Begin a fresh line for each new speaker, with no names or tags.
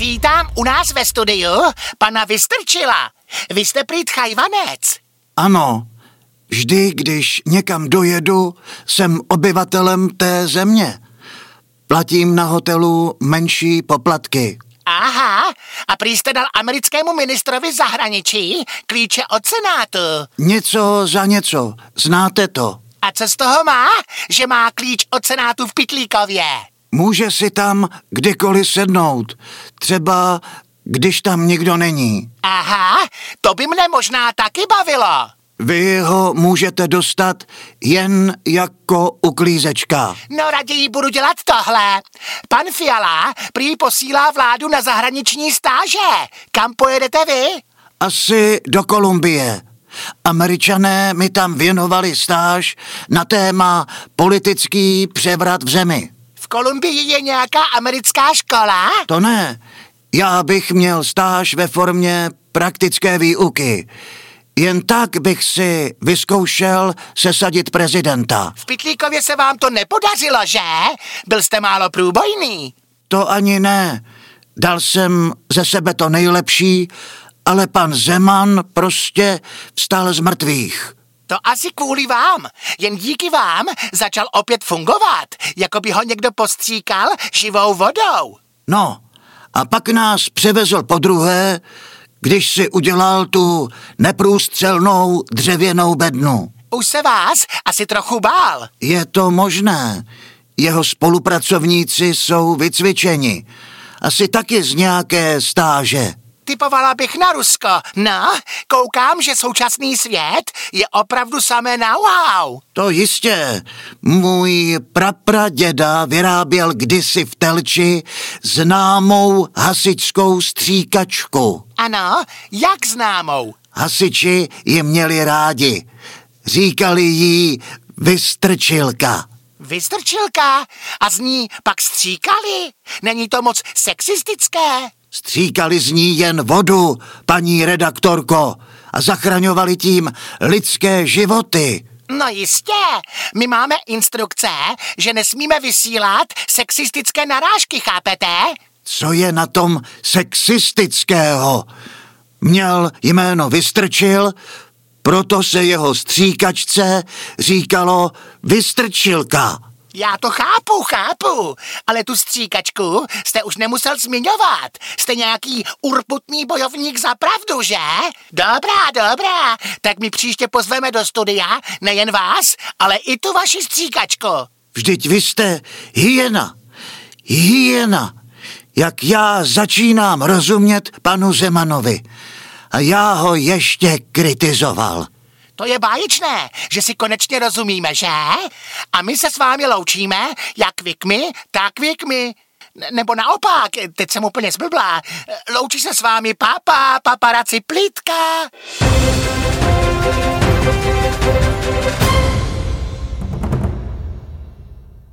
Vítám u nás ve studiu pana Vystrčila. Vy jste prý chajvanec.
Ano, vždy, když někam dojedu, jsem obyvatelem té země. Platím na hotelu menší poplatky.
Aha, a prý jste dal americkému ministrovi zahraničí klíče od senátu.
Něco za něco, znáte to.
A co z toho má, že má klíč od senátu v Pitlíkově?
Může si tam kdykoliv sednout, třeba když tam nikdo není.
Aha, to by mne možná taky bavilo.
Vy ho můžete dostat jen jako uklízečka.
No raději budu dělat tohle. Pan Fiala prý posílá vládu na zahraniční stáže. Kam pojedete vy?
Asi do Kolumbie. Američané mi tam věnovali stáž na téma politický převrat v zemi.
Kolumbii je nějaká americká škola?
To ne. Já bych měl stáž ve formě praktické výuky. Jen tak bych si vyzkoušel sesadit prezidenta.
V Pitlíkově se vám to nepodařilo, že? Byl jste málo průbojný.
To ani ne. Dal jsem ze sebe to nejlepší, ale pan Zeman prostě vstal z mrtvých.
To asi kvůli vám. Jen díky vám začal opět fungovat, jako by ho někdo postříkal živou vodou.
No, a pak nás převezl po druhé, když si udělal tu neprůstřelnou dřevěnou bednu.
Už se vás asi trochu bál.
Je to možné. Jeho spolupracovníci jsou vycvičeni. Asi taky z nějaké stáže.
Typovala bych na Rusko. No, koukám, že současný svět je opravdu samé know-how.
To jistě. Můj prapraděda vyráběl kdysi v Telči známou hasičskou stříkačku.
Ano, jak známou?
Hasiči ji měli rádi. Říkali jí vystrčilka.
Vystrčilka? A z ní pak stříkali? Není to moc sexistické?
Stříkali z ní jen vodu, paní redaktorko, a zachraňovali tím lidské životy.
No jistě, my máme instrukce, že nesmíme vysílat sexistické narážky, chápete?
Co je na tom sexistického? Měl jméno Vystrčil, proto se jeho stříkačce říkalo Vystrčilka.
Já to chápu, chápu, ale tu stříkačku jste už nemusel zmiňovat. Jste nějaký urputný bojovník za pravdu, že? Dobrá, dobrá, tak mi příště pozveme do studia nejen vás, ale i tu vaši stříkačku.
Vždyť vy jste hyena. Hyena. Jak já začínám rozumět panu Zemanovi. A já ho ještě kritizoval.
To je báječné, že si konečně rozumíme, že? A my se s vámi loučíme, jak vy tak vy. Nebo naopak, teď jsem úplně zblblá. Loučí se s vámi pápa, paparaci plítka.